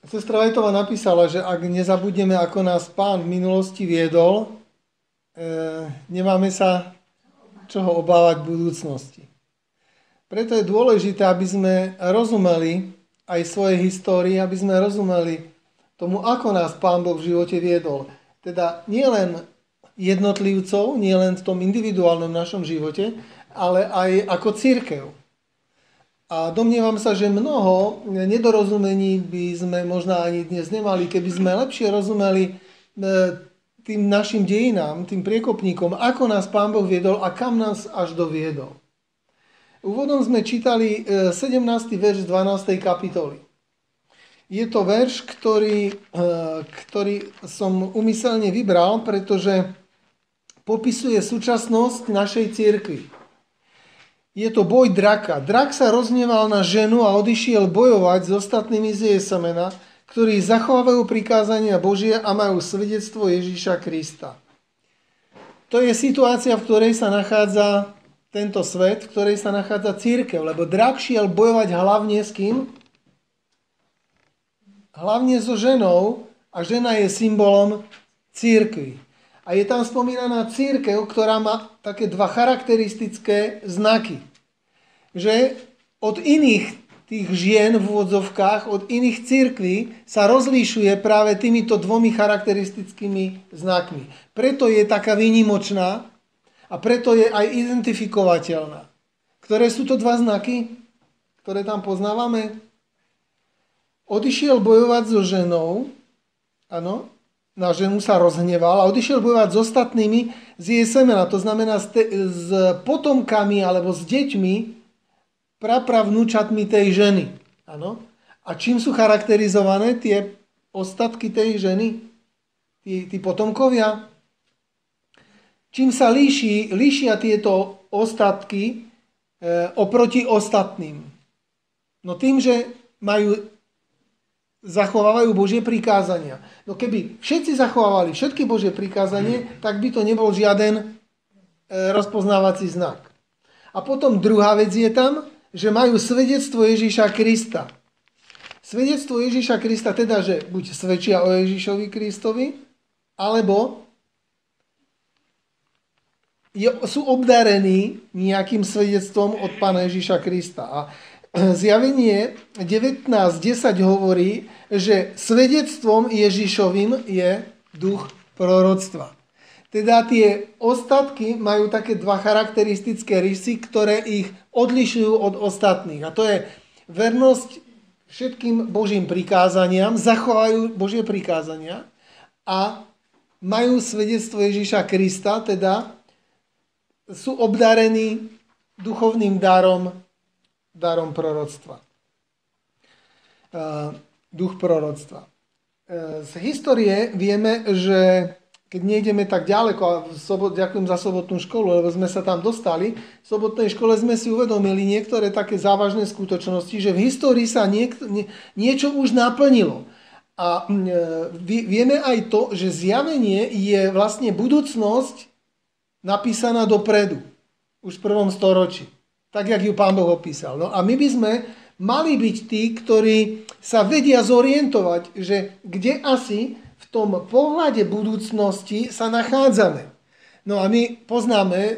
Sestra Vajtová napísala, že ak nezabudneme, ako nás pán v minulosti viedol, e, nemáme sa čoho obávať v budúcnosti. Preto je dôležité, aby sme rozumeli aj svojej histórii, aby sme rozumeli tomu, ako nás Pán Boh v živote viedol. Teda nielen jednotlivcov, nielen v tom individuálnom našom živote, ale aj ako církev. A domnievam sa, že mnoho nedorozumení by sme možno ani dnes nemali, keby sme lepšie rozumeli e, tým našim dejinám, tým priekopníkom, ako nás Pán Boh viedol a kam nás až doviedol. Úvodom sme čítali 17. E, verš 12. kapitoly. Je to verš, ktorý, e, ktorý som umyselne vybral, pretože popisuje súčasnosť našej cirkvi je to boj draka. Drak sa rozneval na ženu a odišiel bojovať s ostatnými z jej semena, ktorí zachovávajú prikázania Božie a majú svedectvo Ježíša Krista. To je situácia, v ktorej sa nachádza tento svet, v ktorej sa nachádza církev, lebo drak šiel bojovať hlavne s kým? Hlavne so ženou a žena je symbolom církvy. A je tam spomínaná církev, ktorá má také dva charakteristické znaky. Že od iných tých žien v úvodzovkách, od iných církví sa rozlíšuje práve týmito dvomi charakteristickými znakmi. Preto je taká výnimočná a preto je aj identifikovateľná. Ktoré sú to dva znaky, ktoré tam poznávame? Odišiel bojovať so ženou, áno, na ženu sa rozhneval a odišiel bojovať s ostatnými z jej semena, to znamená s, te, s potomkami alebo s deťmi, prapravnúčatmi tej ženy. Ano? A čím sú charakterizované tie ostatky tej ženy? Tí, tí potomkovia? Čím sa líši, líšia tieto ostatky e, oproti ostatným? No tým, že majú zachovávajú Božie prikázania. No keby všetci zachovávali všetky Božie prikázanie, tak by to nebol žiaden e, rozpoznávací znak. A potom druhá vec je tam, že majú svedectvo Ježíša Krista. Svedectvo Ježíša Krista teda, že buď svedčia o Ježíšovi Kristovi, alebo je, sú obdarení nejakým svedectvom od Pána Ježíša Krista. A Zjavenie 19.10 hovorí, že svedectvom Ježišovým je duch proroctva. Teda tie ostatky majú také dva charakteristické rysy, ktoré ich odlišujú od ostatných. A to je vernosť všetkým Božím prikázaniam, zachovajú Božie prikázania a majú svedectvo Ježíša Krista, teda sú obdarení duchovným darom darom proroctva. Duch proroctva. E, z histórie vieme, že keď nejdeme tak ďaleko, sobot, ďakujem za sobotnú školu, lebo sme sa tam dostali, v sobotnej škole sme si uvedomili niektoré také závažné skutočnosti, že v histórii sa niek- nie, niečo už naplnilo. A e, vieme aj to, že zjavenie je vlastne budúcnosť napísaná dopredu, už v prvom storočí tak jak ju pán Boh opísal. No a my by sme mali byť tí, ktorí sa vedia zorientovať, že kde asi tom pohľade budúcnosti sa nachádzame. No a my poznáme e,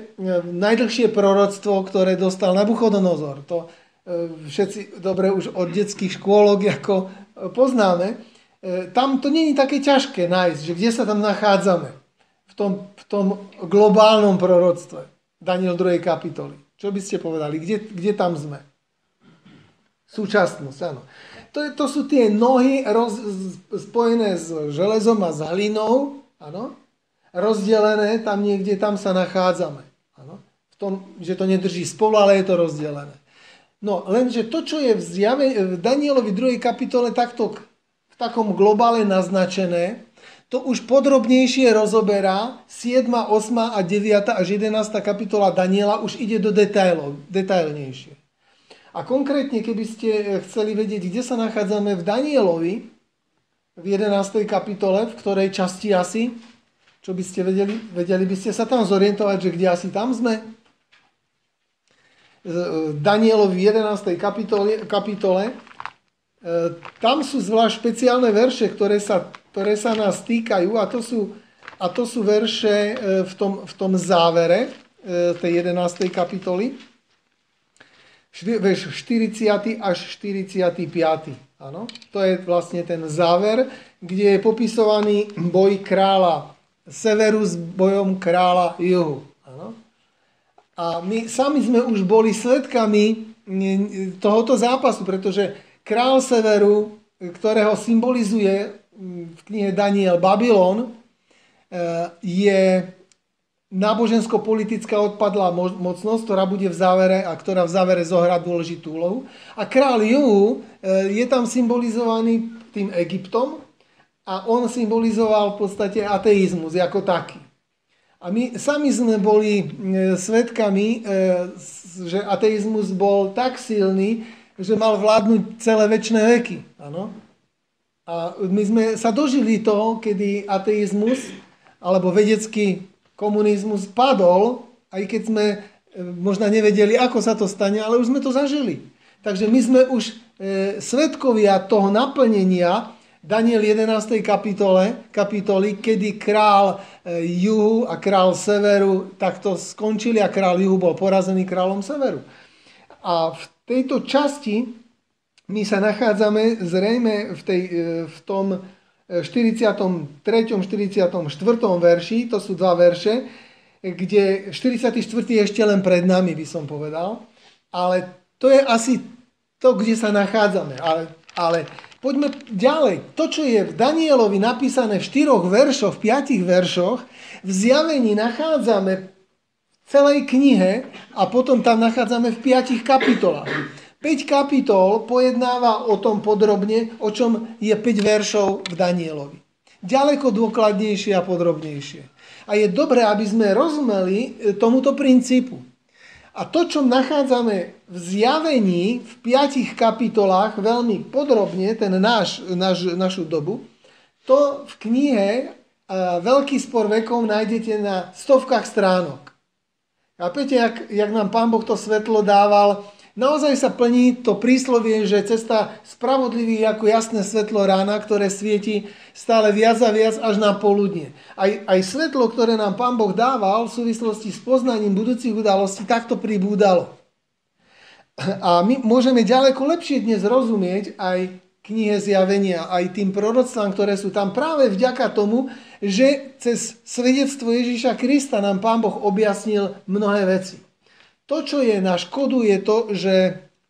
najdlhšie proroctvo, ktoré dostal Nabuchodonozor. To e, všetci dobre už od detských škôlok ako e, poznáme. Tam to není také ťažké nájsť, že kde sa tam nachádzame. V tom, v tom globálnom proroctve. Daniel 2. kapitoly. Čo by ste povedali? Kde, kde tam sme? Súčasnosť, áno. To, to sú tie nohy roz, spojené s železom a s hlinou, áno. Rozdelené, tam niekde, tam sa nachádzame. Áno. V tom, že to nedrží spolu, ale je to rozdelené. No, lenže to, čo je v, zjave, v Danielovi 2. kapitole takto v takom globále naznačené, to už podrobnejšie rozoberá 7., 8. a 9. až 11. kapitola Daniela, už ide do detailov, detailnejšie. A konkrétne, keby ste chceli vedieť, kde sa nachádzame v Danielovi, v 11. kapitole, v ktorej časti asi, čo by ste vedeli, vedeli by ste sa tam zorientovať, že kde asi tam sme. Danielovi v 11. kapitole, kapitole tam sú zvlášť špeciálne verše, ktoré sa, ktoré sa nás týkajú a to sú, a to sú verše v tom, v tom závere tej 11. kapitoly. Verš 40. až 45. Áno, to je vlastne ten záver, kde je popisovaný boj kráľa severu s bojom kráľa juhu. Áno. A my sami sme už boli svetkami tohoto zápasu, pretože král severu, ktorého symbolizuje v knihe Daniel Babylon, eh, je nábožensko-politická odpadlá mocnosť, ktorá bude v závere a ktorá v závere zohrá dôležitú úlohu. A král Juhu e, je tam symbolizovaný tým Egyptom a on symbolizoval v podstate ateizmus ako taký. A my sami sme boli e, svetkami, e, že ateizmus bol tak silný, že mal vládnuť celé väčšie veky. Ano? A my sme sa dožili toho, kedy ateizmus alebo vedecký komunizmus padol, aj keď sme e, možno nevedeli, ako sa to stane, ale už sme to zažili. Takže my sme už e, svetkovia toho naplnenia Daniel 11. kapitole, kapitoly, kedy král e, juhu a král severu takto skončili a král juhu bol porazený kráľom severu. A v tejto časti my sa nachádzame zrejme v, tej, e, v tom 43. 44. verši, to sú dva verše, kde 44. je ešte len pred nami, by som povedal. Ale to je asi to, kde sa nachádzame. Ale, ale poďme ďalej. To, čo je v Danielovi napísané v štyroch veršoch, v piatich veršoch, v zjavení nachádzame v celej knihe a potom tam nachádzame v piatich kapitolách. 5 kapitol pojednáva o tom podrobne, o čom je 5 veršov v Danielovi. Ďaleko dôkladnejšie a podrobnejšie. A je dobré, aby sme rozumeli e, tomuto princípu. A to, čo nachádzame v zjavení v piatich kapitolách veľmi podrobne, ten náš, náš, našu dobu, to v knihe Veľký spor vekov nájdete na stovkách stránok. Chápete, jak, jak nám Pán Boh to svetlo dával Naozaj sa plní to príslovie, že cesta spravodlivý ako jasné svetlo rána, ktoré svieti stále viac a viac až na poludne. Aj, aj svetlo, ktoré nám Pán Boh dával v súvislosti s poznaním budúcich udalostí, takto pribúdalo. A my môžeme ďaleko lepšie dnes rozumieť aj knihe zjavenia, aj tým proroctvám, ktoré sú tam práve vďaka tomu, že cez svedectvo Ježíša Krista nám Pán Boh objasnil mnohé veci. To, čo je na škodu, je to, že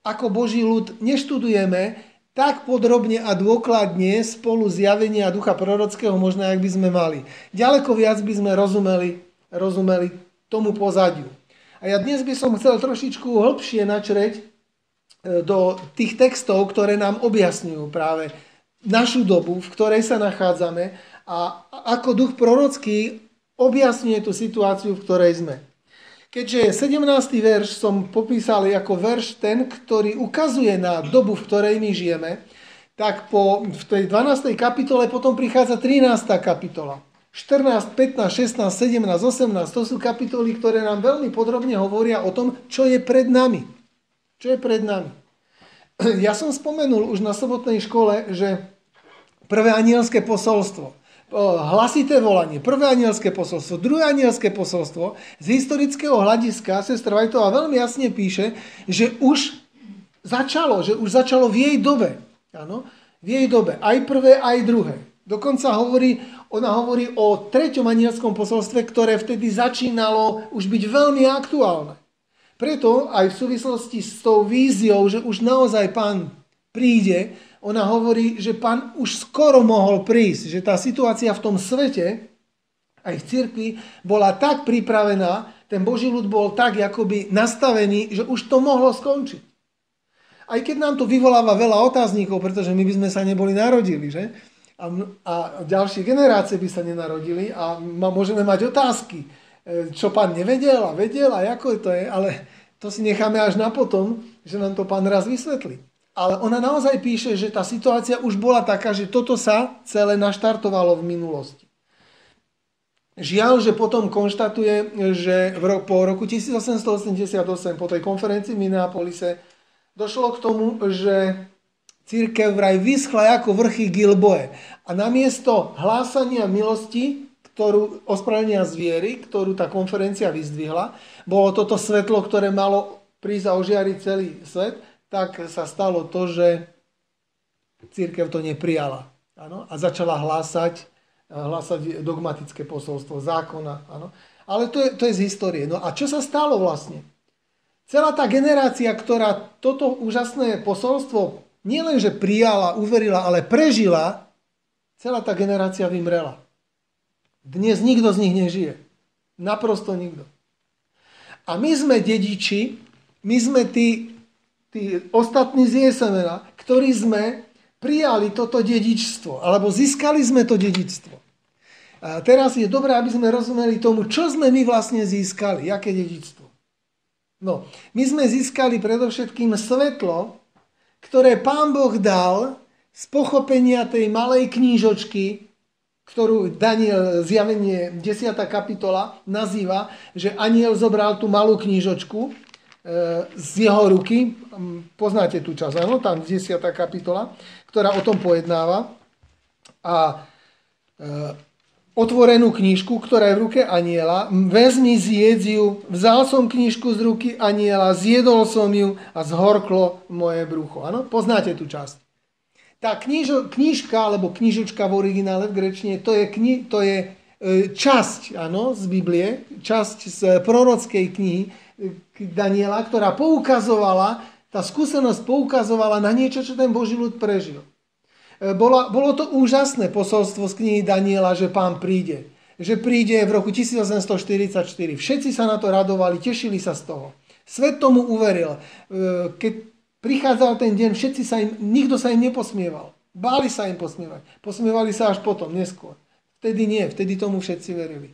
ako Boží ľud neštudujeme tak podrobne a dôkladne spolu zjavenia ducha prorockého, možno ak by sme mali. Ďaleko viac by sme rozumeli, rozumeli tomu pozadiu. A ja dnes by som chcel trošičku hĺbšie načreť e, do tých textov, ktoré nám objasňujú práve našu dobu, v ktorej sa nachádzame a ako duch prorocký objasňuje tú situáciu, v ktorej sme. Keďže 17. verš som popísal ako verš ten, ktorý ukazuje na dobu, v ktorej my žijeme, tak po, v tej 12. kapitole potom prichádza 13. kapitola. 14, 15, 16, 17, 18, to sú kapitoly, ktoré nám veľmi podrobne hovoria o tom, čo je pred nami. Čo je pred nami. Ja som spomenul už na sobotnej škole, že prvé anielské posolstvo hlasité volanie, prvé anielské posolstvo, druhé anielské posolstvo, z historického hľadiska sestra Vajtová veľmi jasne píše, že už začalo, že už začalo v jej dobe. Áno, v jej dobe. Aj prvé, aj druhé. Dokonca hovorí, ona hovorí o treťom anielskom posolstve, ktoré vtedy začínalo už byť veľmi aktuálne. Preto aj v súvislosti s tou víziou, že už naozaj pán príde, ona hovorí, že pán už skoro mohol prísť, že tá situácia v tom svete, aj v cirkvi, bola tak pripravená, ten Boží ľud bol tak akoby nastavený, že už to mohlo skončiť. Aj keď nám to vyvoláva veľa otáznikov, pretože my by sme sa neboli narodili, že? A, a ďalšie generácie by sa nenarodili a môžeme mať otázky, e, čo pán nevedel a vedel a ako to je, ale to si necháme až na potom, že nám to pán raz vysvetlí. Ale ona naozaj píše, že tá situácia už bola taká, že toto sa celé naštartovalo v minulosti. Žiaľ, že potom konštatuje, že v ro- po roku 1888, po tej konferencii v Minneapolise, došlo k tomu, že Církev vraj vyschla ako vrchy Gilboe. A namiesto hlásania milosti, ktorú, ospravedlenia zviery, ktorú tá konferencia vyzdvihla, bolo toto svetlo, ktoré malo prísť a ožiariť celý svet, tak sa stalo to, že církev to neprijala. Ano? A začala hlásať, hlásať dogmatické posolstvo zákona. Ano? Ale to je, to je z histórie. No a čo sa stalo vlastne? Celá tá generácia, ktorá toto úžasné posolstvo nielenže prijala, uverila, ale prežila, celá tá generácia vymrela. Dnes nikto z nich nežije. Naprosto nikto. A my sme dediči, my sme tí, tí ostatní z Jesemena, ktorí sme prijali toto dedičstvo, alebo získali sme to dedičstvo. A teraz je dobré, aby sme rozumeli tomu, čo sme my vlastne získali, aké dedičstvo. No, my sme získali predovšetkým svetlo, ktoré pán Boh dal z pochopenia tej malej knížočky, ktorú Daniel zjavenie 10. kapitola nazýva, že aniel zobral tú malú knížočku z jeho ruky, poznáte tú časť, áno, tam 10. kapitola, ktorá o tom pojednáva. A e, otvorenú knižku, ktorá je v ruke aniela, vezmi, zjedz ju, vzal som knižku z ruky aniela, zjedol som ju a zhorklo moje brucho. Áno, poznáte tú časť. Tá knižo, knižka, alebo knižočka v originále v grečine, to je, kni, to je e, časť áno, z Biblie, časť z prorockej knihy e, Daniela, ktorá poukazovala, tá skúsenosť poukazovala na niečo, čo ten Boží ľud prežil. E, bolo, bolo to úžasné posolstvo z knihy Daniela, že pán príde. Že príde v roku 1844. Všetci sa na to radovali, tešili sa z toho. Svet tomu uveril. Keď Prichádzal ten deň, všetci sa im, nikto sa im neposmieval. Báli sa im posmievať. Posmievali sa až potom, neskôr. Vtedy nie, vtedy tomu všetci verili.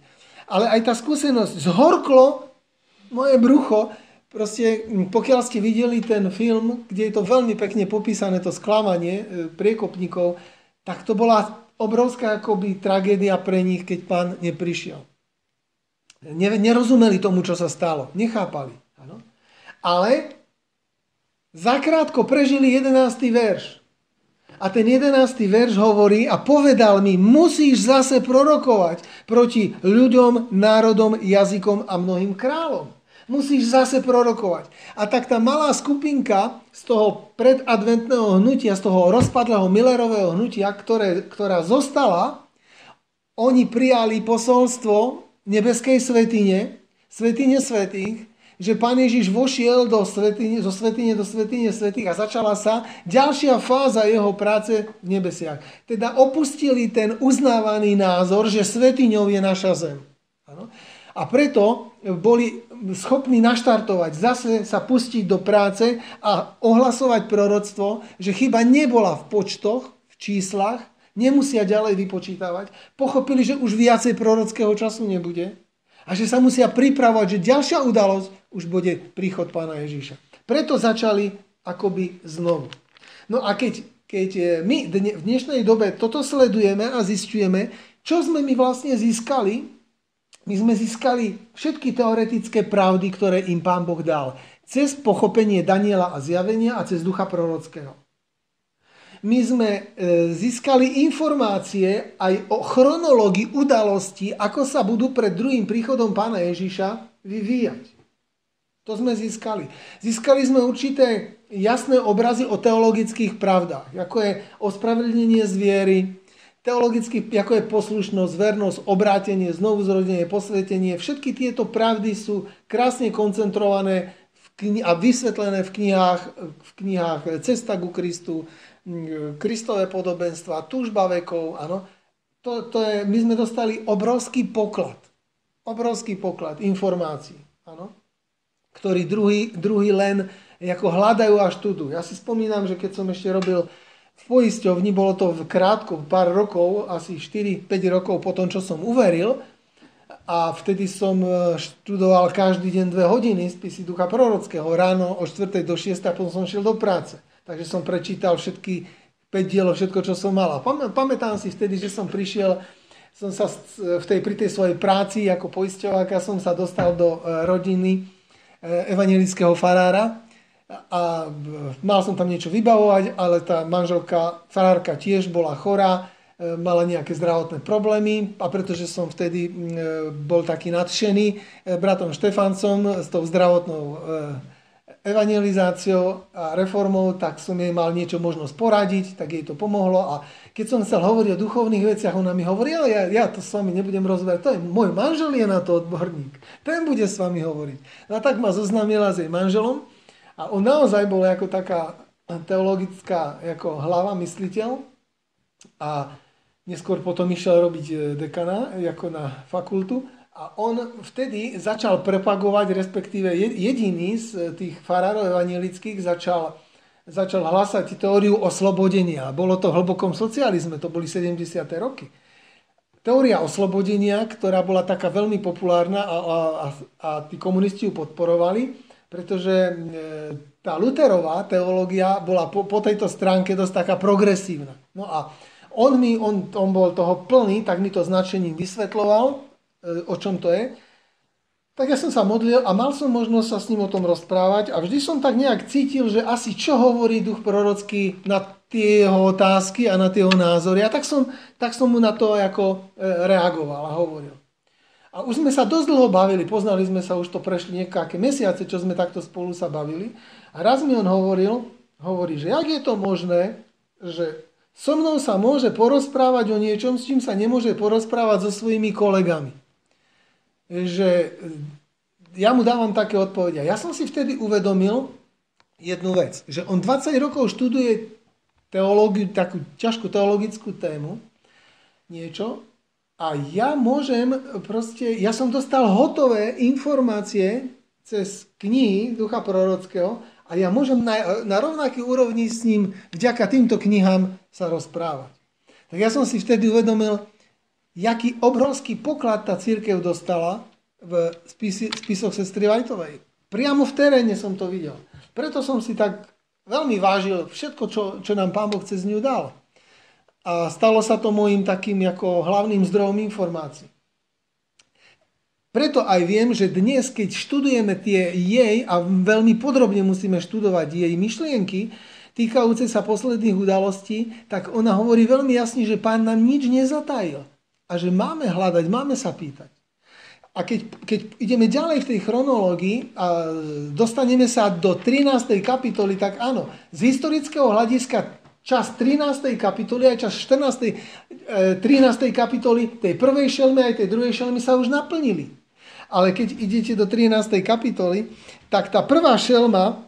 Ale aj tá skúsenosť, zhorklo moje brucho, proste pokiaľ ste videli ten film, kde je to veľmi pekne popísané, to sklamanie e, priekopníkov, tak to bola obrovská akoby tragédia pre nich, keď pán neprišiel. Nerozumeli tomu, čo sa stalo. Nechápali. Ano? Ale Zakrátko prežili 11. verš. A ten 11. verš hovorí a povedal mi, musíš zase prorokovať proti ľuďom, národom, jazykom a mnohým kráľom. Musíš zase prorokovať. A tak tá malá skupinka z toho predadventného hnutia, z toho rozpadlého Millerového hnutia, ktoré, ktorá zostala, oni prijali posolstvo nebeskej svetine, svetine svetých že pán Ježiš vošiel do svetine, zo svetine do svetine svetých a začala sa ďalšia fáza jeho práce v nebesiach. Teda opustili ten uznávaný názor, že svetiňou je naša zem. A preto boli schopní naštartovať, zase sa pustiť do práce a ohlasovať proroctvo, že chyba nebola v počtoch, v číslach, nemusia ďalej vypočítavať. Pochopili, že už viacej prorockého času nebude a že sa musia pripravovať, že ďalšia udalosť už bude príchod pána Ježíša. Preto začali akoby znovu. No a keď, keď e, my v dnešnej dobe toto sledujeme a zistujeme, čo sme my vlastne získali, my sme získali všetky teoretické pravdy, ktoré im pán Boh dal. Cez pochopenie Daniela a zjavenia a cez ducha prorockého my sme e, získali informácie aj o chronológii udalostí, ako sa budú pred druhým príchodom pána Ježiša vyvíjať. To sme získali. Získali sme určité jasné obrazy o teologických pravdách, ako je ospravedlnenie zviery, teologicky, ako je poslušnosť, vernosť, obrátenie, znovuzrodenie, posvetenie. Všetky tieto pravdy sú krásne koncentrované a vysvetlené v knihách, v knihách Cesta ku Kristu, Kristové podobenstva, túžba vekov, áno. To, to je, my sme dostali obrovský poklad. Obrovský poklad informácií, áno. Ktorý druhý, druhý len ako hľadajú a študujú. Ja si spomínam, že keď som ešte robil v poisťovni, bolo to v krátko, pár rokov, asi 4-5 rokov po tom, čo som uveril, a vtedy som e, študoval každý deň dve hodiny spisy ducha prorockého. Ráno o 4. do 6. a potom som šiel do práce. Takže som prečítal všetky 5 dielov, všetko, čo som mal. A pamätám si vtedy, že som prišiel, som sa v tej, pri tej svojej práci ako poisťováka som sa dostal do e, rodiny e, evangelického farára, a mal som tam niečo vybavovať, ale tá manželka, farárka tiež bola chorá, e, mala nejaké zdravotné problémy a pretože som vtedy bol taký nadšený bratom Štefancom s tou zdravotnou evangelizáciou a reformou, tak som jej mal niečo možnosť poradiť, tak jej to pomohlo a keď som chcel hovoriť o duchovných veciach, ona mi hovorí, ale ja, ja to s vami nebudem rozberať, to je môj manžel je na to odborník, ten bude s vami hovoriť. A tak ma zoznámila s jej manželom a on naozaj bol ako taká teologická ako hlava, mysliteľ a neskôr potom išiel robiť e, dekana ako na fakultu a on vtedy začal propagovať, respektíve jediný z tých farárov evangelických začal, začal hlasať teóriu oslobodenia. Bolo to v hlbokom socializme, to boli 70. roky. Teória oslobodenia, ktorá bola taká veľmi populárna a, a, a tí komunisti ju podporovali, pretože e, tá Luterová teológia bola po, po tejto stránke dosť taká progresívna. No a on, mi, on, on bol toho plný, tak mi to značením vysvetloval o čom to je, tak ja som sa modlil a mal som možnosť sa s ním o tom rozprávať a vždy som tak nejak cítil, že asi čo hovorí duch prorocký na tie jeho otázky a na tie jeho názory. A tak som, tak som mu na to ako e, reagoval a hovoril. A už sme sa dosť dlho bavili, poznali sme sa, už to prešli nejaké mesiace, čo sme takto spolu sa bavili. A raz mi on hovoril, hovorí, že jak je to možné, že so mnou sa môže porozprávať o niečom, s čím sa nemôže porozprávať so svojimi kolegami že ja mu dávam také odpovede. Ja som si vtedy uvedomil jednu vec, že on 20 rokov študuje teológiu, takú ťažkú teologickú tému, niečo, a ja môžem proste, ja som dostal hotové informácie cez knihy ducha prorockého a ja môžem na, na rovnaký úrovni s ním vďaka týmto knihám sa rozprávať. Tak ja som si vtedy uvedomil, jaký obrovský poklad tá církev dostala v spisi, spisoch sestry Vajtovej. Priamo v teréne som to videl. Preto som si tak veľmi vážil všetko, čo, čo nám Pán Boh cez ňu dal. A stalo sa to môjim takým ako hlavným zdrojom informácií. Preto aj viem, že dnes, keď študujeme tie jej, a veľmi podrobne musíme študovať jej myšlienky, týkajúce sa posledných udalostí, tak ona hovorí veľmi jasne, že pán nám nič nezatajil a že máme hľadať, máme sa pýtať. A keď, keď ideme ďalej v tej chronológii a dostaneme sa do 13. kapitoly, tak áno, z historického hľadiska čas 13. kapitoly aj čas 14. 13. E, kapitoly tej prvej šelmy aj tej druhej šelmy sa už naplnili. Ale keď idete do 13. kapitoly, tak tá prvá šelma,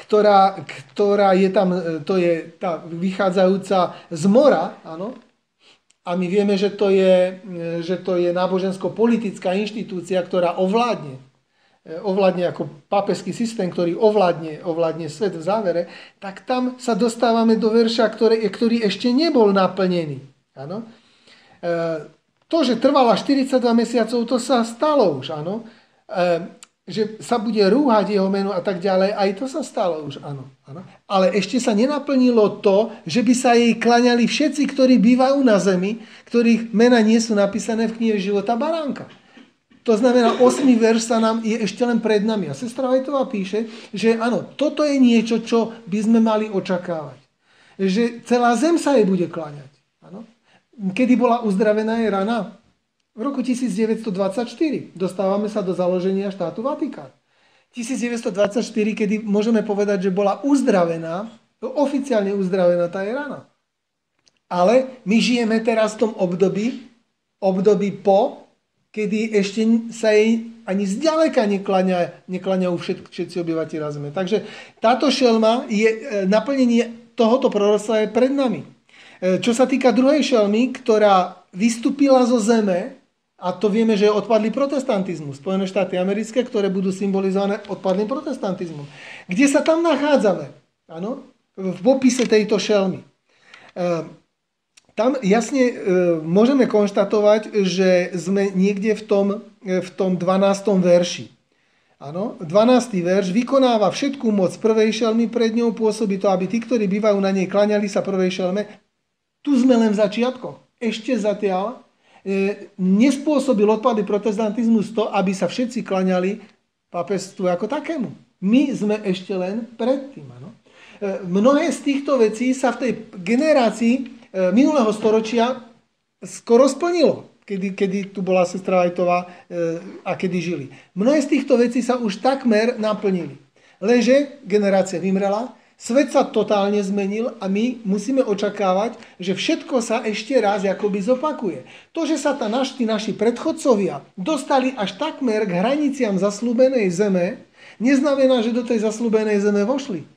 ktorá, ktorá je tam, e, to je tá vychádzajúca z mora, áno, a my vieme, že to je, že to je nábožensko-politická inštitúcia, ktorá ovládne, ovládne ako papeský systém, ktorý ovládne, ovládne svet v závere, tak tam sa dostávame do verša, ktorý, ktorý ešte nebol naplnený. Áno? E, to, že trvala 42 mesiacov, to sa stalo už. Áno? E, že sa bude rúhať jeho meno a tak ďalej, aj to sa stalo už, áno, áno. Ale ešte sa nenaplnilo to, že by sa jej klaňali všetci, ktorí bývajú na zemi, ktorých mena nie sú napísané v knihe života baránka. To znamená, 8. verš sa nám je ešte len pred nami. A sestra Vajtová píše, že áno, toto je niečo, čo by sme mali očakávať. Že celá zem sa jej bude kláňať. Áno. Kedy bola uzdravená jej rana? V roku 1924 dostávame sa do založenia štátu Vatikán. 1924, kedy môžeme povedať, že bola uzdravená, oficiálne uzdravená tá je rana. Ale my žijeme teraz v tom období, období po, kedy ešte sa jej ani zďaleka neklania, neklaniajú všetci, všetci obyvateľa Zeme. Takže táto šelma je, e, naplnenie tohoto proroctva je pred nami. E, čo sa týka druhej šelmy, ktorá vystúpila zo zeme, a to vieme, že odpadli protestantizmus. Spojené štáty americké, ktoré budú symbolizované odpadlým protestantizmom. Kde sa tam nachádzame? Áno? V popise tejto šelmy. Tam jasne ehm, môžeme konštatovať, že sme niekde v tom, v tom 12. verši. Áno, 12. verš vykonáva všetkú moc prvej šelmy, pred ňou pôsobí to, aby tí, ktorí bývajú na nej, klaňali sa prvej šelme. Tu sme len v začiatku. Ešte zatiaľ E, nespôsobil odpady protestantizmus to, aby sa všetci klaňali papestvu ako takému. My sme ešte len predtým. Ano? E, mnohé z týchto vecí sa v tej generácii e, minulého storočia skoro splnilo, kedy, kedy tu bola sestra Vajtová e, a kedy žili. Mnohé z týchto vecí sa už takmer naplnili. Lenže generácia vymrela, svet sa totálne zmenil a my musíme očakávať, že všetko sa ešte raz akoby zopakuje. To, že sa ta naši, naši predchodcovia dostali až takmer k hraniciam zaslúbenej zeme, neznamená, že do tej zaslúbenej zeme vošli.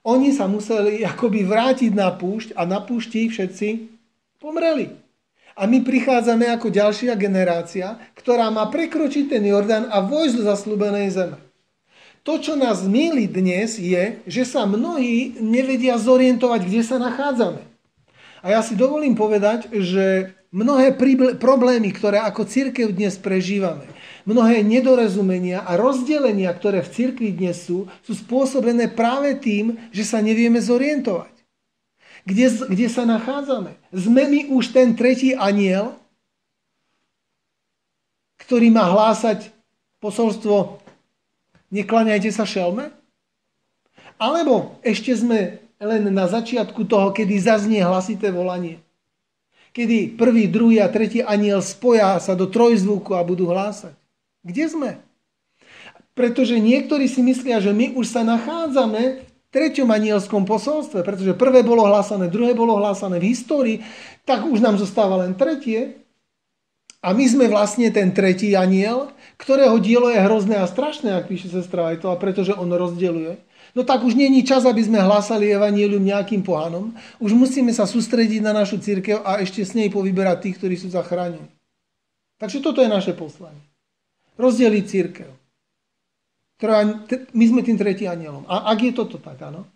Oni sa museli akoby vrátiť na púšť a na púšti všetci pomreli. A my prichádzame ako ďalšia generácia, ktorá má prekročiť ten Jordán a vojsť do zaslúbenej zeme. To, čo nás milí dnes, je, že sa mnohí nevedia zorientovať, kde sa nachádzame. A ja si dovolím povedať, že mnohé problémy, ktoré ako církev dnes prežívame, mnohé nedorozumenia a rozdelenia, ktoré v cirkvi dnes sú, sú spôsobené práve tým, že sa nevieme zorientovať. Kde, kde sa nachádzame? Sme my už ten tretí aniel, ktorý má hlásať posolstvo neklaňajte sa šelme? Alebo ešte sme len na začiatku toho, kedy zaznie hlasité volanie? Kedy prvý, druhý a tretí aniel spoja sa do trojzvuku a budú hlásať. Kde sme? Pretože niektorí si myslia, že my už sa nachádzame v treťom anielskom posolstve, pretože prvé bolo hlásané, druhé bolo hlásané v histórii, tak už nám zostáva len tretie. A my sme vlastne ten tretí aniel, ktorého dielo je hrozné a strašné, ak píše sestra Vajtová, pretože on rozdeluje. No tak už není čas, aby sme hlásali evanielium nejakým pohanom. Už musíme sa sústrediť na našu církev a ešte s nej povyberať tých, ktorí sú zachránení. Takže toto je naše poslanie rozdeliť církev. My sme tým tretí anielom. A ak je toto tak, áno?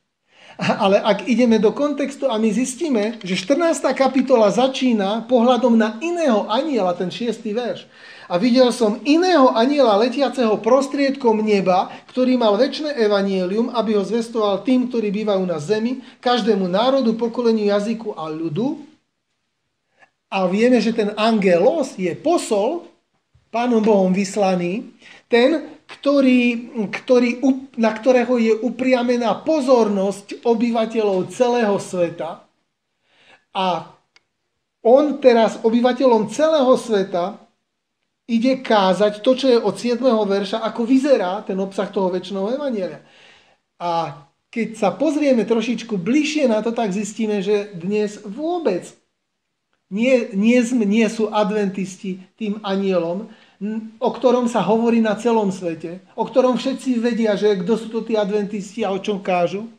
Ale ak ideme do kontextu a my zistíme, že 14. kapitola začína pohľadom na iného aniela, ten 6. verš. A videl som iného aniela letiaceho prostriedkom neba, ktorý mal väčšie evanielium, aby ho zvestoval tým, ktorí bývajú na zemi, každému národu, pokoleniu, jazyku a ľudu. A vieme, že ten angelos je posol, Pánom Bohom vyslaný, ten, ktorý, ktorý, na ktorého je upriamená pozornosť obyvateľov celého sveta. A on teraz obyvateľom celého sveta ide kázať to, čo je od 7. verša, ako vyzerá ten obsah toho väčšného evanielia. A keď sa pozrieme trošičku bližšie na to, tak zistíme, že dnes vôbec nie, nie, nie sú adventisti tým anielom, o ktorom sa hovorí na celom svete, o ktorom všetci vedia, že kto sú to tí adventisti a o čom kážu.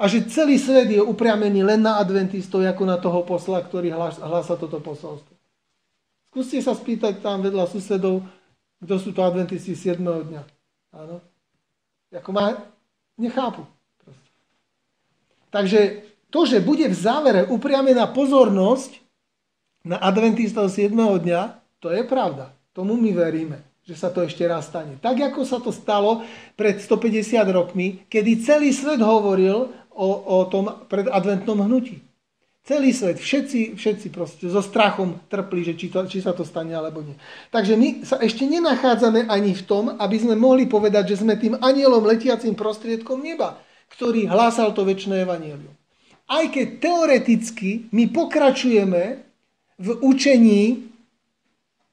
A že celý svet je upriamený len na adventistov, ako na toho posla, ktorý hlása toto posolstvo. Skúste sa spýtať tam vedľa susedov, kto sú to adventisti 7. dňa. Áno. Ako má, nechápu. Proste. Takže to, že bude v závere upriamená pozornosť na adventistov 7. dňa, to je pravda. Tomu my veríme, že sa to ešte raz stane. Tak, ako sa to stalo pred 150 rokmi, kedy celý svet hovoril o, o tom predadventnom hnutí. Celý svet, všetci, všetci proste so strachom trpli, že či, to, či sa to stane alebo nie. Takže my sa ešte nenachádzame ani v tom, aby sme mohli povedať, že sme tým anielom letiacim prostriedkom neba, ktorý hlásal to väčšie evanielium. Aj keď teoreticky my pokračujeme v učení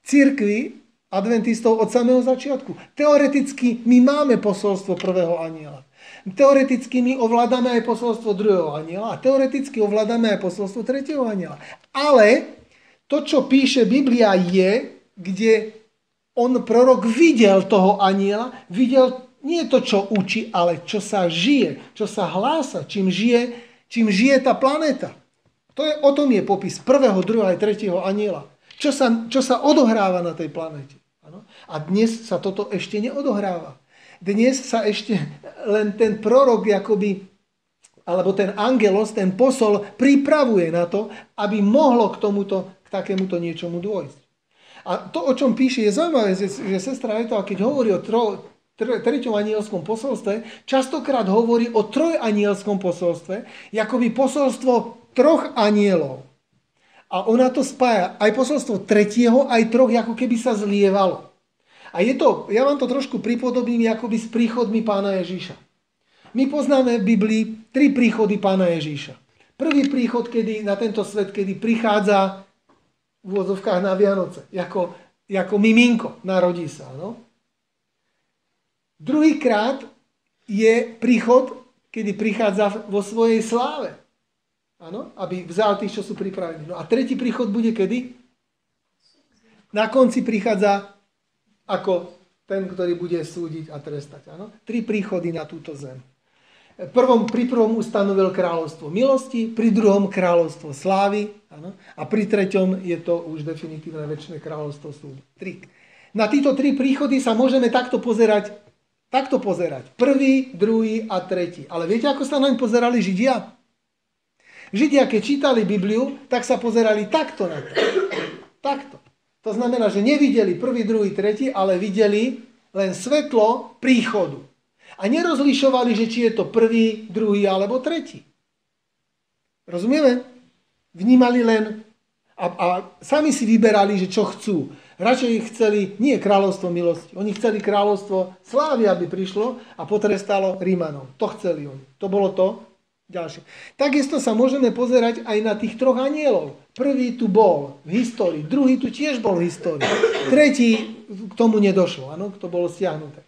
církvi adventistov od samého začiatku. Teoreticky my máme posolstvo prvého aniela. Teoreticky my ovládame aj posolstvo druhého aniela a teoreticky ovládame aj posolstvo tretieho aniela. Ale to, čo píše Biblia je, kde on prorok videl toho aniela, videl nie to, čo učí, ale čo sa žije, čo sa hlása, čím žije, čím žije tá planéta. To je, o tom je popis prvého, druhého a tretieho aniela. Čo sa, čo sa odohráva na tej planete. Ano? A dnes sa toto ešte neodohráva. Dnes sa ešte len ten prorok, akoby, alebo ten angelos, ten posol pripravuje na to, aby mohlo k tomuto, k takémuto niečomu dôjsť. A to, o čom píše, je zaujímavé, že, že sestra Eto, keď hovorí o tro, treťom anielskom posolstve, častokrát hovorí o trojanielskom posolstve, akoby posolstvo troch anielov. A ona to spája aj posolstvo tretieho, aj troch, ako keby sa zlievalo. A je to, ja vám to trošku pripodobním akoby s príchodmi pána Ježíša. My poznáme v Biblii tri príchody pána Ježíša. Prvý príchod kedy, na tento svet, kedy prichádza v úvodzovkách na Vianoce, ako, ako miminko, narodí sa. No? Druhýkrát je príchod, kedy prichádza vo svojej sláve. Áno? Aby vzal tých, čo sú pripravení. No a tretí príchod bude kedy? Na konci prichádza ako ten, ktorý bude súdiť a trestať. Áno? Tri príchody na túto zem. Prvom, pri prvom ustanovil kráľovstvo milosti, pri druhom kráľovstvo slávy áno? a pri treťom je to už definitívne väčšie kráľovstvo súdu. Tri. Na títo tri príchody sa môžeme takto pozerať, takto pozerať. Prvý, druhý a tretí. Ale viete, ako sa naň pozerali Židia? Židia, keď čítali Bibliu, tak sa pozerali takto na to. Takto. To znamená, že nevideli prvý, druhý, tretí, ale videli len svetlo príchodu. A nerozlišovali, že či je to prvý, druhý alebo tretí. Rozumieme? Vnímali len a, a sami si vyberali, že čo chcú. Radšej chceli nie kráľovstvo milosti, oni chceli kráľovstvo slávy, aby prišlo a potrestalo Rímanov. To chceli oni. To bolo to, ďalšie. Takisto sa môžeme pozerať aj na tých troch anielov. Prvý tu bol v histórii, druhý tu tiež bol v histórii, tretí k tomu nedošlo, ano, to bolo stiahnuté.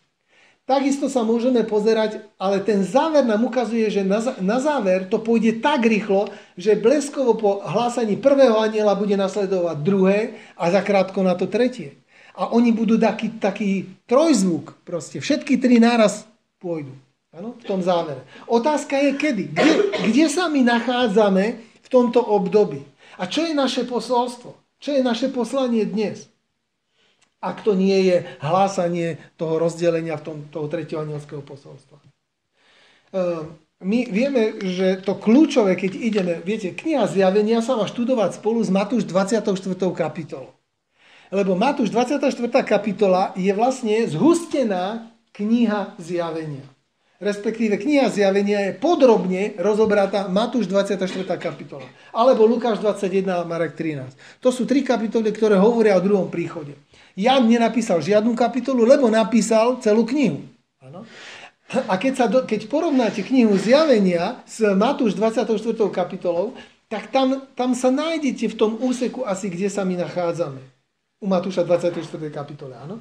Takisto sa môžeme pozerať, ale ten záver nám ukazuje, že na, záver to pôjde tak rýchlo, že bleskovo po hlásaní prvého aniela bude nasledovať druhé a zakrátko na to tretie. A oni budú taký, taký trojzvuk, proste všetky tri náraz pôjdu. Ano, v tom závere. Otázka je kedy. Kde, kde sa my nachádzame v tomto období? A čo je naše posolstvo? Čo je naše poslanie dnes? Ak to nie je hlásanie toho rozdelenia v tom, toho tretieho anielského posolstva. Ehm, my vieme, že to kľúčové, keď ideme, viete, kniha zjavenia sa má študovať spolu s Matúš 24. kapitolou. Lebo Matúš 24. kapitola je vlastne zhustená kniha zjavenia respektíve kniha zjavenia je podrobne rozobratá Matúš 24. kapitola, alebo Lukáš 21 a Marek 13. To sú tri kapitoly, ktoré hovoria o druhom príchode. Jan nenapísal žiadnu kapitolu, lebo napísal celú knihu. Ano? A keď, sa do, keď porovnáte knihu zjavenia s Matúš 24. kapitolou, tak tam, tam sa nájdete v tom úseku asi, kde sa my nachádzame. U Matúša 24. kapitole, áno.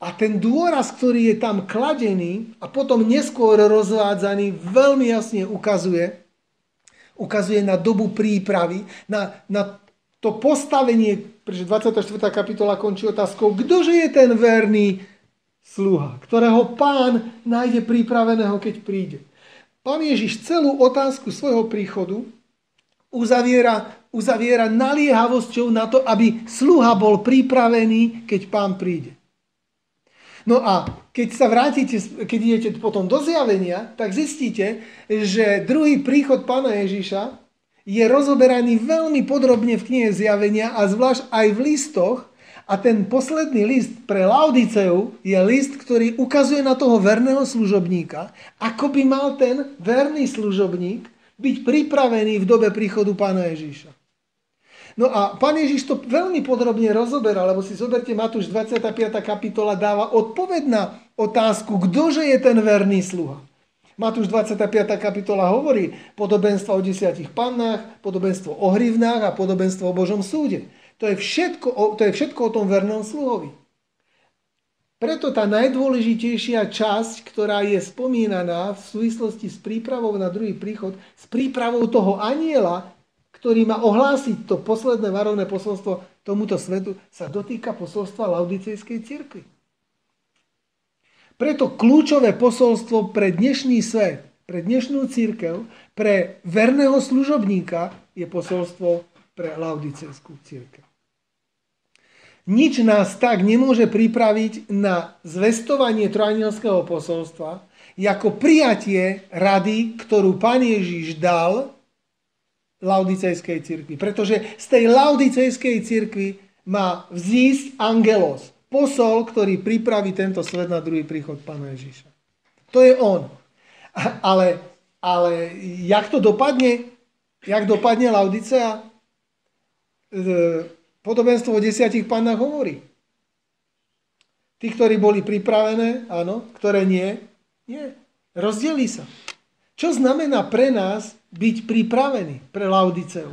A ten dôraz, ktorý je tam kladený a potom neskôr rozvádzaný, veľmi jasne ukazuje, ukazuje na dobu prípravy, na, na to postavenie, pretože 24. kapitola končí otázkou, ktože je ten verný sluha, ktorého pán nájde pripraveného, keď príde. Pán Ježiš celú otázku svojho príchodu uzaviera, uzaviera naliehavosťou na to, aby sluha bol pripravený, keď pán príde. No a keď sa vrátite, keď idete potom do zjavenia, tak zistíte, že druhý príchod pána Ježiša je rozoberaný veľmi podrobne v knihe zjavenia a zvlášť aj v listoch. A ten posledný list pre Laudiceu je list, ktorý ukazuje na toho verného služobníka, ako by mal ten verný služobník byť pripravený v dobe príchodu pána Ježíša. No a pán Ježiš to veľmi podrobne rozoberá, lebo si zoberte Matúš 25. kapitola dáva odpoveď na otázku, ktože je ten verný sluha. Matúš 25. kapitola hovorí podobenstvo o desiatich pannách, podobenstvo o hrivnách a podobenstvo o Božom súde. To je všetko, to je všetko o tom vernom sluhovi. Preto tá najdôležitejšia časť, ktorá je spomínaná v súvislosti s prípravou na druhý príchod, s prípravou toho aniela, ktorý má ohlásiť to posledné varovné posolstvo tomuto svetu, sa dotýka posolstva Laudicejskej cirkvi. Preto kľúčové posolstvo pre dnešný svet, pre dnešnú církev, pre verného služobníka je posolstvo pre Laudicejskú církev. Nič nás tak nemôže pripraviť na zvestovanie trojanielského posolstva, ako prijatie rady, ktorú Pán Ježiš dal laudicejskej cirkvi. Pretože z tej laudicejskej cirkvi má vzísť angelos, posol, ktorý pripraví tento svet na druhý príchod Pána Ježíša. To je on. Ale, ale jak to dopadne? Jak dopadne Laudicea? E, podobenstvo o desiatich pánach hovorí. Tí, ktorí boli pripravené, áno, ktoré nie, nie. Rozdelí sa. Čo znamená pre nás byť pripravený pre Laudiceu?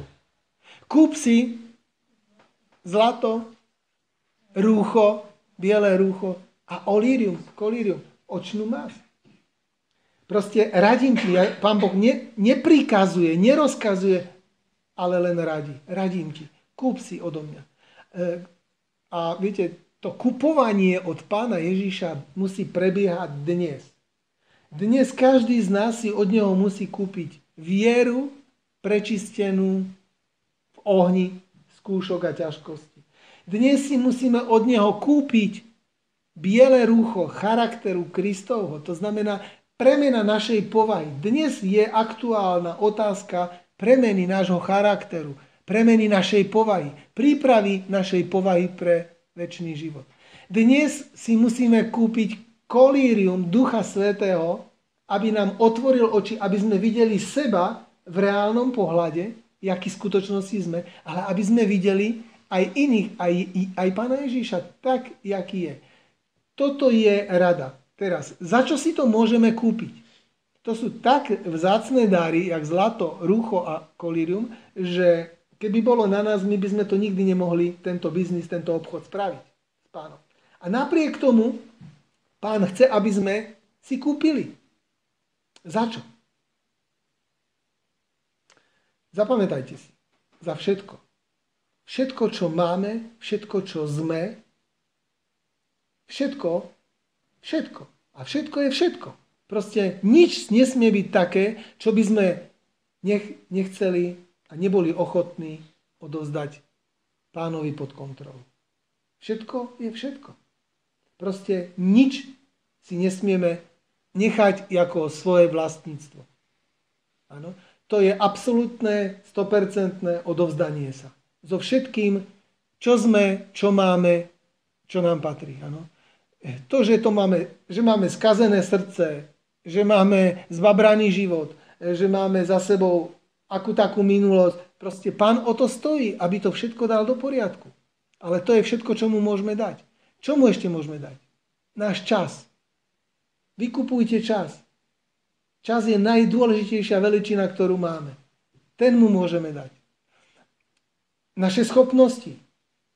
Kúp si zlato, rúcho, biele rúcho a olírium, kolírium, očnú máš. Proste radím ti, pán Boh ne, neprikazuje, nerozkazuje, ale len radí. Radím ti. Kúp si odo mňa. E, a viete, to kupovanie od pána Ježíša musí prebiehať dnes. Dnes každý z nás si od neho musí kúpiť vieru prečistenú v ohni skúšok a ťažkosti. Dnes si musíme od neho kúpiť biele rúcho charakteru Kristovho. To znamená premena našej povahy. Dnes je aktuálna otázka premeny nášho charakteru, premeny našej povahy, prípravy našej povahy pre väčší život. Dnes si musíme kúpiť kolírium Ducha Svetého, aby nám otvoril oči, aby sme videli seba v reálnom pohľade, jaký v skutočnosti sme, ale aby sme videli aj iných, aj, aj Pána Ježíša, tak, jaký je. Toto je rada. Teraz, za čo si to môžeme kúpiť? To sú tak vzácne dary, jak zlato, rúcho a kolírium, že Keby bolo na nás, my by sme to nikdy nemohli, tento biznis, tento obchod spraviť s pánom. A napriek tomu pán chce, aby sme si kúpili. Za čo? Zapamätajte si. Za všetko. Všetko, čo máme, všetko, čo sme, všetko, všetko. A všetko je všetko. Proste nič nesmie byť také, čo by sme nech, nechceli a neboli ochotní odovzdať pánovi pod kontrolu. Všetko je všetko. Proste nič si nesmieme nechať ako svoje vlastníctvo. Ano? To je absolútne, 100% odovzdanie sa. So všetkým, čo sme, čo máme, čo nám patrí. Ano? To, že, to máme, že máme skazené srdce, že máme zbabraný život, že máme za sebou akú takú minulosť. Proste pán o to stojí, aby to všetko dal do poriadku. Ale to je všetko, čo mu môžeme dať. Čo mu ešte môžeme dať? Náš čas. Vykupujte čas. Čas je najdôležitejšia veličina, ktorú máme. Ten mu môžeme dať. Naše schopnosti,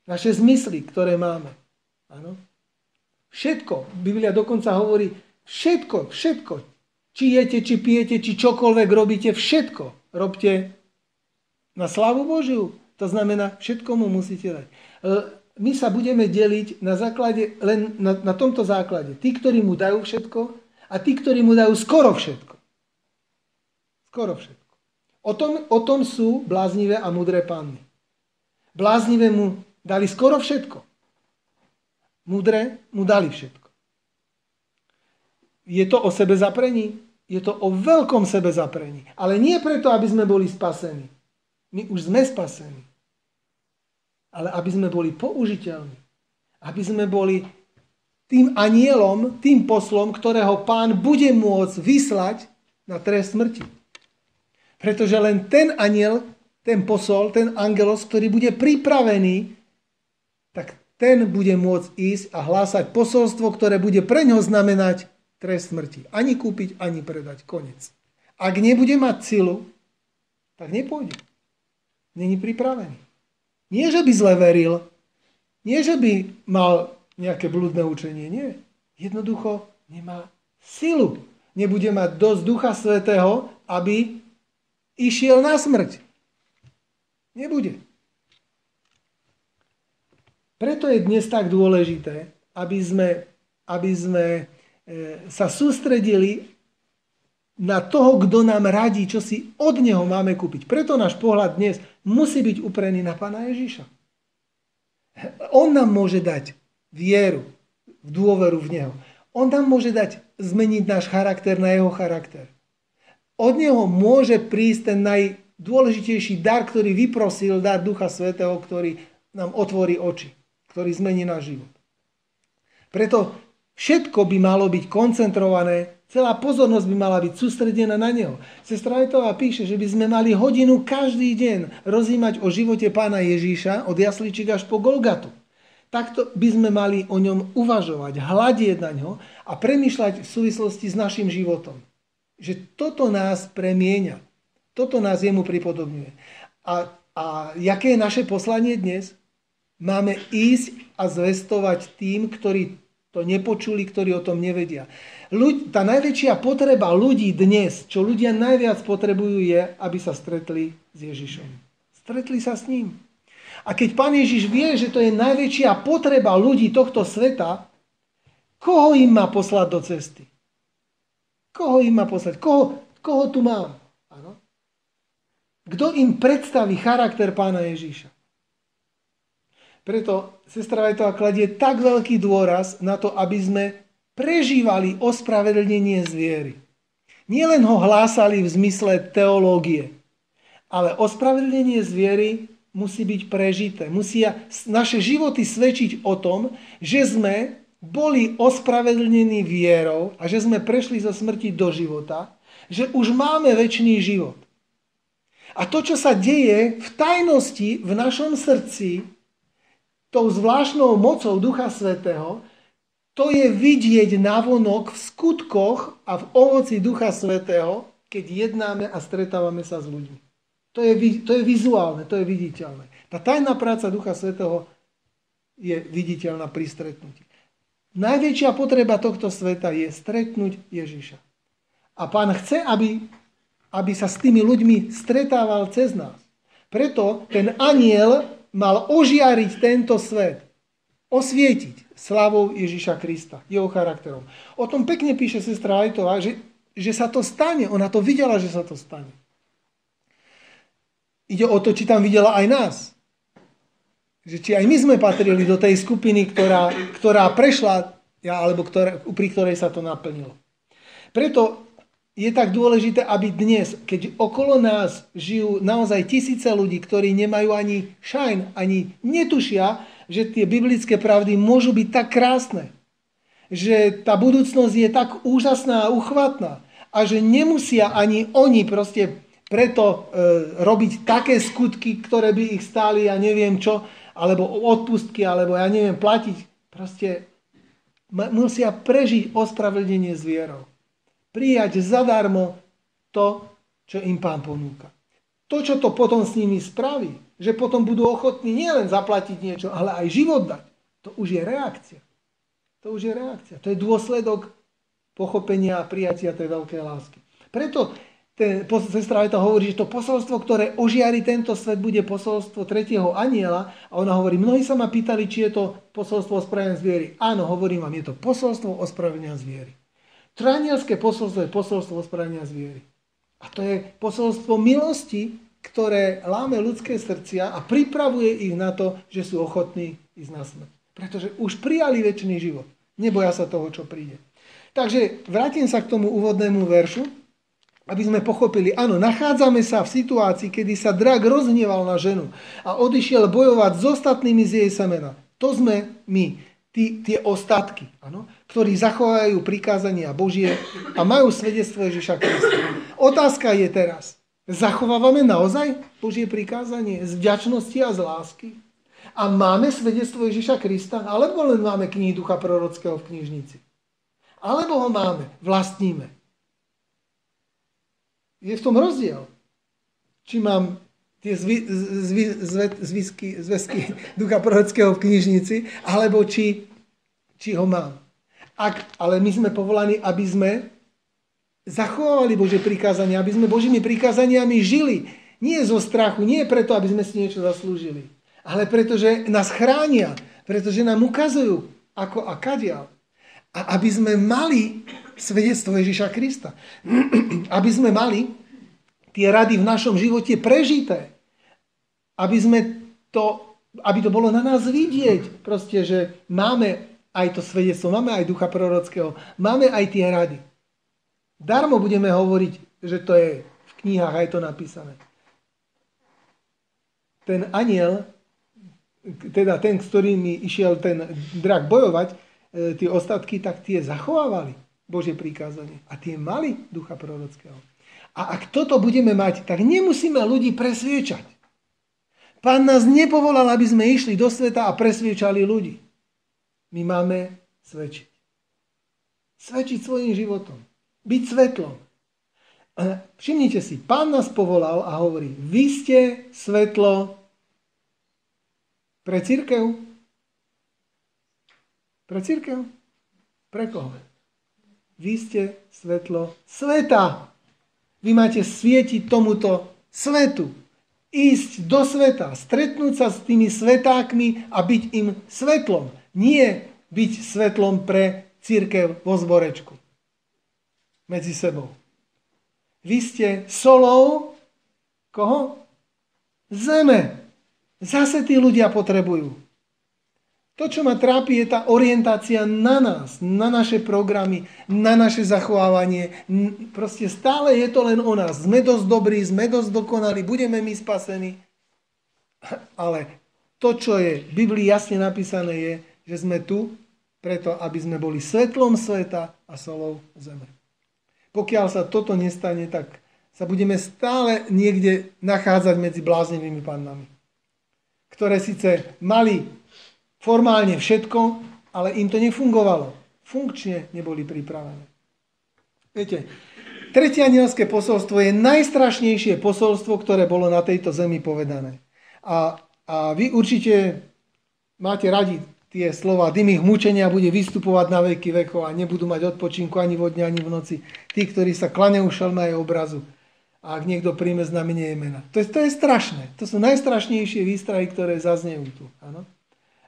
naše zmysly, ktoré máme. Áno. Všetko. Biblia dokonca hovorí, všetko, všetko. Či jete, či pijete, či čokoľvek robíte, všetko robte na slavu Božiu. To znamená, všetko mu musíte dať. My sa budeme deliť na základe, len na, na tomto základe. Tí, ktorí mu dajú všetko a tí, ktorí mu dajú skoro všetko. Skoro všetko. O tom, o tom sú bláznivé a mudré panny. Bláznivé mu dali skoro všetko. Mudré mu dali všetko. Je to o sebe zaprení? Je to o veľkom sebe zaprení. Ale nie preto, aby sme boli spasení. My už sme spasení. Ale aby sme boli použiteľní. Aby sme boli tým anielom, tým poslom, ktorého pán bude môcť vyslať na trest smrti. Pretože len ten aniel, ten posol, ten angelos, ktorý bude pripravený, tak ten bude môcť ísť a hlásať posolstvo, ktoré bude pre ňo znamenať trest smrti. Ani kúpiť, ani predať. Konec. Ak nebude mať silu, tak nepôjde. Není pripravený. Nie, že by zle veril, nie, že by mal nejaké blúdne učenie, nie. Jednoducho nemá silu. Nebude mať dosť Ducha Svetého, aby išiel na smrť. Nebude. Preto je dnes tak dôležité, aby sme, aby sme E, sa sústredili na toho, kto nám radí, čo si od neho máme kúpiť. Preto náš pohľad dnes musí byť uprený na Pána Ježíša. On nám môže dať vieru, v dôveru v Neho. On nám môže dať zmeniť náš charakter na jeho charakter. Od Neho môže prísť ten najdôležitejší dar, ktorý vyprosil, dar Ducha Svetého, ktorý nám otvorí oči, ktorý zmení náš život. Preto Všetko by malo byť koncentrované, celá pozornosť by mala byť sústredená na neho. Sestra Ajtová píše, že by sme mali hodinu každý deň rozímať o živote pána Ježíša od jasličík až po Golgatu. takto by sme mali o ňom uvažovať, hľadieť na ňo a premýšľať v súvislosti s našim životom. Že toto nás premieňa. Toto nás jemu pripodobňuje. A, a jaké je naše poslanie dnes? Máme ísť a zvestovať tým, ktorí to nepočuli, ktorí o tom nevedia. Ľudí, tá najväčšia potreba ľudí dnes, čo ľudia najviac potrebujú, je, aby sa stretli s Ježišom. Stretli sa s ním. A keď Pán Ježiš vie, že to je najväčšia potreba ľudí tohto sveta, koho im má poslať do cesty? Koho im má poslať? Koho, koho tu mám? Kto im predstaví charakter Pána Ježíša? Preto sestra Vajtová kladie tak veľký dôraz na to, aby sme prežívali ospravedlnenie zviery. Nielen ho hlásali v zmysle teológie, ale ospravedlnenie zviery musí byť prežité. Musia naše životy svedčiť o tom, že sme boli ospravedlnení vierou a že sme prešli zo smrti do života, že už máme väčší život. A to, čo sa deje v tajnosti v našom srdci, tou zvláštnou mocou Ducha Svetého, to je vidieť navonok v skutkoch a v ovoci Ducha Svetého, keď jednáme a stretávame sa s ľuďmi. To je, to je vizuálne, to je viditeľné. Tá tajná práca Ducha Svetého je viditeľná pri stretnutí. Najväčšia potreba tohto sveta je stretnúť Ježiša. A pán chce, aby, aby sa s tými ľuďmi stretával cez nás. Preto ten aniel mal ožiariť tento svet. Osvietiť slavou Ježiša Krista, jeho charakterom. O tom pekne píše sestra Ajtová, že, že sa to stane. Ona to videla, že sa to stane. Ide o to, či tam videla aj nás. Že či aj my sme patrili do tej skupiny, ktorá, ktorá prešla, alebo ktorá, pri ktorej sa to naplnilo. Preto je tak dôležité, aby dnes, keď okolo nás žijú naozaj tisíce ľudí, ktorí nemajú ani šajn, ani netušia, že tie biblické pravdy môžu byť tak krásne, že tá budúcnosť je tak úžasná a uchvatná a že nemusia ani oni proste preto e, robiť také skutky, ktoré by ich stáli, ja neviem čo, alebo odpustky, alebo ja neviem, platiť. Proste musia prežiť ospravedlnenie s. Prijať zadarmo to, čo im pán ponúka. To, čo to potom s nimi spraví, že potom budú ochotní nielen zaplatiť niečo, ale aj život dať, to už je reakcia. To už je reakcia. To je dôsledok pochopenia a prijatia tej veľkej lásky. Preto ten, sestra Veta hovorí, že to posolstvo, ktoré ožiari tento svet, bude posolstvo tretieho aniela. A ona hovorí, mnohí sa ma pýtali, či je to posolstvo ospravedlenia zviery. Áno, hovorím vám, je to posolstvo ospravedlenia zviery. Tranielské posolstvo je posolstvo ospravedlenia zviery. A to je posolstvo milosti, ktoré láme ľudské srdcia a pripravuje ich na to, že sú ochotní ísť na smrť. Pretože už prijali väčší život. Neboja sa toho, čo príde. Takže vrátim sa k tomu úvodnému veršu aby sme pochopili, áno, nachádzame sa v situácii, kedy sa drak rozhneval na ženu a odišiel bojovať s ostatnými z jej semena. To sme my, tí, tie ostatky, áno, ktorí zachovajú prikázania Božie a majú svedectvo Ježiša Krista. Otázka je teraz, zachovávame naozaj Božie prikázanie z vďačnosti a z lásky? A máme svedectvo Ježiša Krista? Alebo len máme knihy Ducha Prorockého v knižnici? Alebo ho máme, vlastníme? je v tom rozdiel. Či mám tie zvy, zvy, zvy, zvisky, zväzky ducha prorockého v knižnici, alebo či, či ho mám. Ak, ale my sme povolaní, aby sme zachovávali Bože prikázania, aby sme Božími prikázaniami žili. Nie zo strachu, nie preto, aby sme si niečo zaslúžili, ale preto, že nás chránia, pretože nám ukazujú, ako a kadiaľ. A aby sme mali svedectvo Ježiša Krista. Aby sme mali tie rady v našom živote prežité. Aby sme to, aby to bolo na nás vidieť. Proste, že máme aj to svedectvo, máme aj ducha prorockého, máme aj tie rady. Darmo budeme hovoriť, že to je v knihách aj to napísané. Ten aniel, teda ten, s ktorými išiel ten drak bojovať, e, tie ostatky, tak tie zachovávali. Božie prikázanie. A tie mali ducha prorockého. A ak toto budeme mať, tak nemusíme ľudí presviečať. Pán nás nepovolal, aby sme išli do sveta a presviečali ľudí. My máme svedčiť. Svedčiť svojim životom. Byť svetlom. Všimnite si, pán nás povolal a hovorí, vy ste svetlo pre církev. Pre církev? Pre koho? Vy ste svetlo sveta. Vy máte svietiť tomuto svetu. Ísť do sveta, stretnúť sa s tými svetákmi a byť im svetlom. Nie byť svetlom pre církev vo zborečku. Medzi sebou. Vy ste solou koho? Zeme. Zase tí ľudia potrebujú. To, čo ma trápi, je tá orientácia na nás, na naše programy, na naše zachovávanie. Proste stále je to len o nás. Sme dosť dobrí, sme dosť dokonali, budeme my spasení. Ale to, čo je v Biblii jasne napísané, je, že sme tu preto, aby sme boli svetlom sveta a solou zeme. Pokiaľ sa toto nestane, tak sa budeme stále niekde nachádzať medzi bláznivými pannami, ktoré síce mali formálne všetko, ale im to nefungovalo. Funkčne neboli pripravené. Viete, tretie anielské posolstvo je najstrašnejšie posolstvo, ktoré bolo na tejto zemi povedané. A, a vy určite máte radi tie slova, dym ich mučenia bude vystupovať na veky vekov a nebudú mať odpočinku ani vo dne, ani v noci. Tí, ktorí sa klanejú šelme aj obrazu. A ak niekto príjme znamenie mena. To je, to je strašné. To sú najstrašnejšie výstrahy, ktoré zaznejú tu. Ano?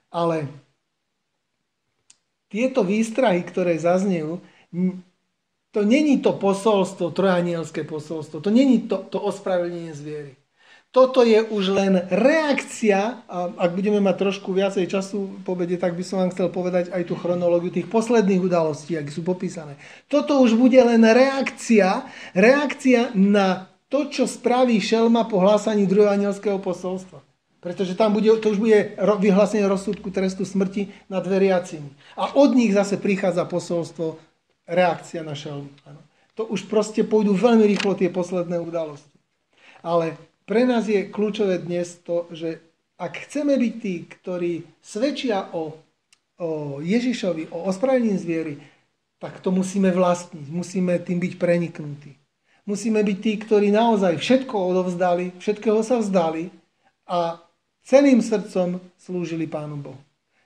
Ale tieto výstrahy, ktoré zaznejú, to není to posolstvo, trojanielské posolstvo, to není to, to ospravedlnenie zviery toto je už len reakcia, a ak budeme mať trošku viacej času po obede, tak by som vám chcel povedať aj tú chronológiu tých posledných udalostí, ak sú popísané. Toto už bude len reakcia, reakcia na to, čo spraví Šelma po hlásaní druhého anielského posolstva. Pretože tam bude, to už bude vyhlásenie rozsudku trestu smrti nad veriacimi. A od nich zase prichádza posolstvo, reakcia na Šelmu. To už proste pôjdu veľmi rýchlo tie posledné udalosti. Ale pre nás je kľúčové dnes to, že ak chceme byť tí, ktorí svedčia o, o Ježišovi, o ospravedlnení zviery, tak to musíme vlastniť, musíme tým byť preniknutí. Musíme byť tí, ktorí naozaj všetko odovzdali, všetkého sa vzdali a celým srdcom slúžili Pánu Bohu.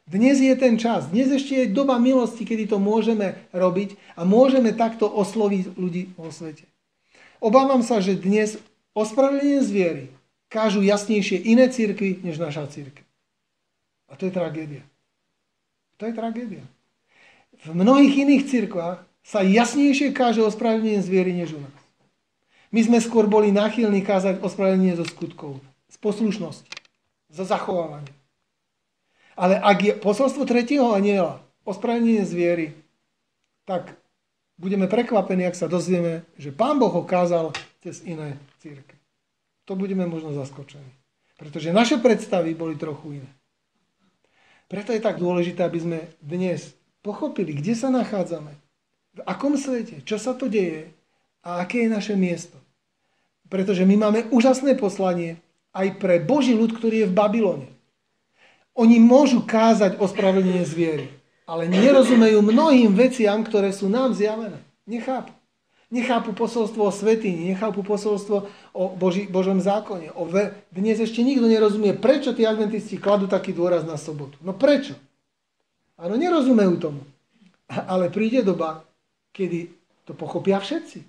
Dnes je ten čas, dnes ešte je doba milosti, kedy to môžeme robiť a môžeme takto osloviť ľudí vo svete. Obávam sa, že dnes ospravedlenie zviery kážu jasnejšie iné církvy, než naša církev. A to je tragédia. To je tragédia. V mnohých iných církvách sa jasnejšie káže ospravedlenie zviery, než u nás. My sme skôr boli náchylní kázať ospravedlenie zo skutkov, z poslušnosti, zo zachovávania. Ale ak je posolstvo tretieho aniela ospravedlenie zviery, tak budeme prekvapení, ak sa dozvieme, že Pán Boh ho kázal cez iné církve. To budeme možno zaskočení. Pretože naše predstavy boli trochu iné. Preto je tak dôležité, aby sme dnes pochopili, kde sa nachádzame, v akom svete, čo sa to deje a aké je naše miesto. Pretože my máme úžasné poslanie aj pre Boží ľud, ktorý je v Babylone. Oni môžu kázať o spravedlenie zviery ale nerozumejú mnohým veciam, ktoré sú nám zjavené. Nechápu. Nechápu posolstvo o svetini, nechápu posolstvo o Boži, Božom zákone. O ve... Dnes ešte nikto nerozumie, prečo tí adventisti kladú taký dôraz na sobotu. No prečo? Áno, nerozumejú tomu. Ale príde doba, kedy to pochopia všetci.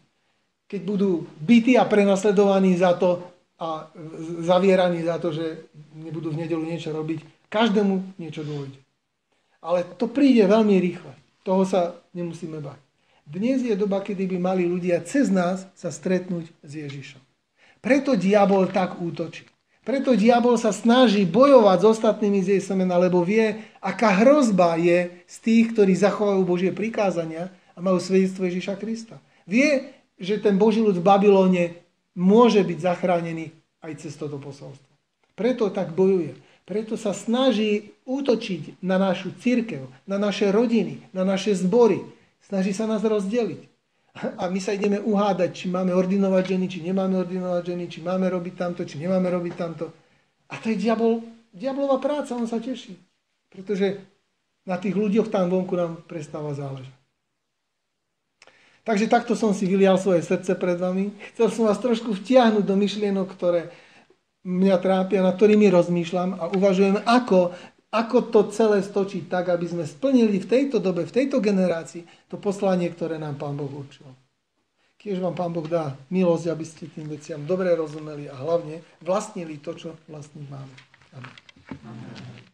Keď budú bytí a prenasledovaní za to a zavieraní za to, že nebudú v nedelu niečo robiť, každému niečo dôjde. Ale to príde veľmi rýchle. Toho sa nemusíme bať. Dnes je doba, kedy by mali ľudia cez nás sa stretnúť s Ježišom. Preto diabol tak útočí. Preto diabol sa snaží bojovať s ostatnými z jej semena, lebo vie, aká hrozba je z tých, ktorí zachovajú Božie prikázania a majú svedectvo Ježiša Krista. Vie, že ten Boží ľud v Babylone môže byť zachránený aj cez toto posolstvo. Preto tak bojuje. Preto sa snaží útočiť na našu církev, na naše rodiny, na naše zbory. Snaží sa nás rozdeliť. A my sa ideme uhádať, či máme ordinovať ženy, či nemáme ordinovať ženy, či máme robiť tamto, či nemáme robiť tamto. A to je diabol, diablová práca, on sa teší. Pretože na tých ľuďoch tam vonku nám prestáva záležať. Takže takto som si vylial svoje srdce pred vami. Chcel som vás trošku vtiahnuť do myšlienok, ktoré mňa trápia, na ktorými rozmýšľam a uvažujem, ako, ako to celé stočiť tak, aby sme splnili v tejto dobe, v tejto generácii to poslanie, ktoré nám Pán Boh určil. Keď vám Pán Boh dá milosť, aby ste tým veciam dobre rozumeli a hlavne vlastnili to, čo vlastní máme. Amen. Amen.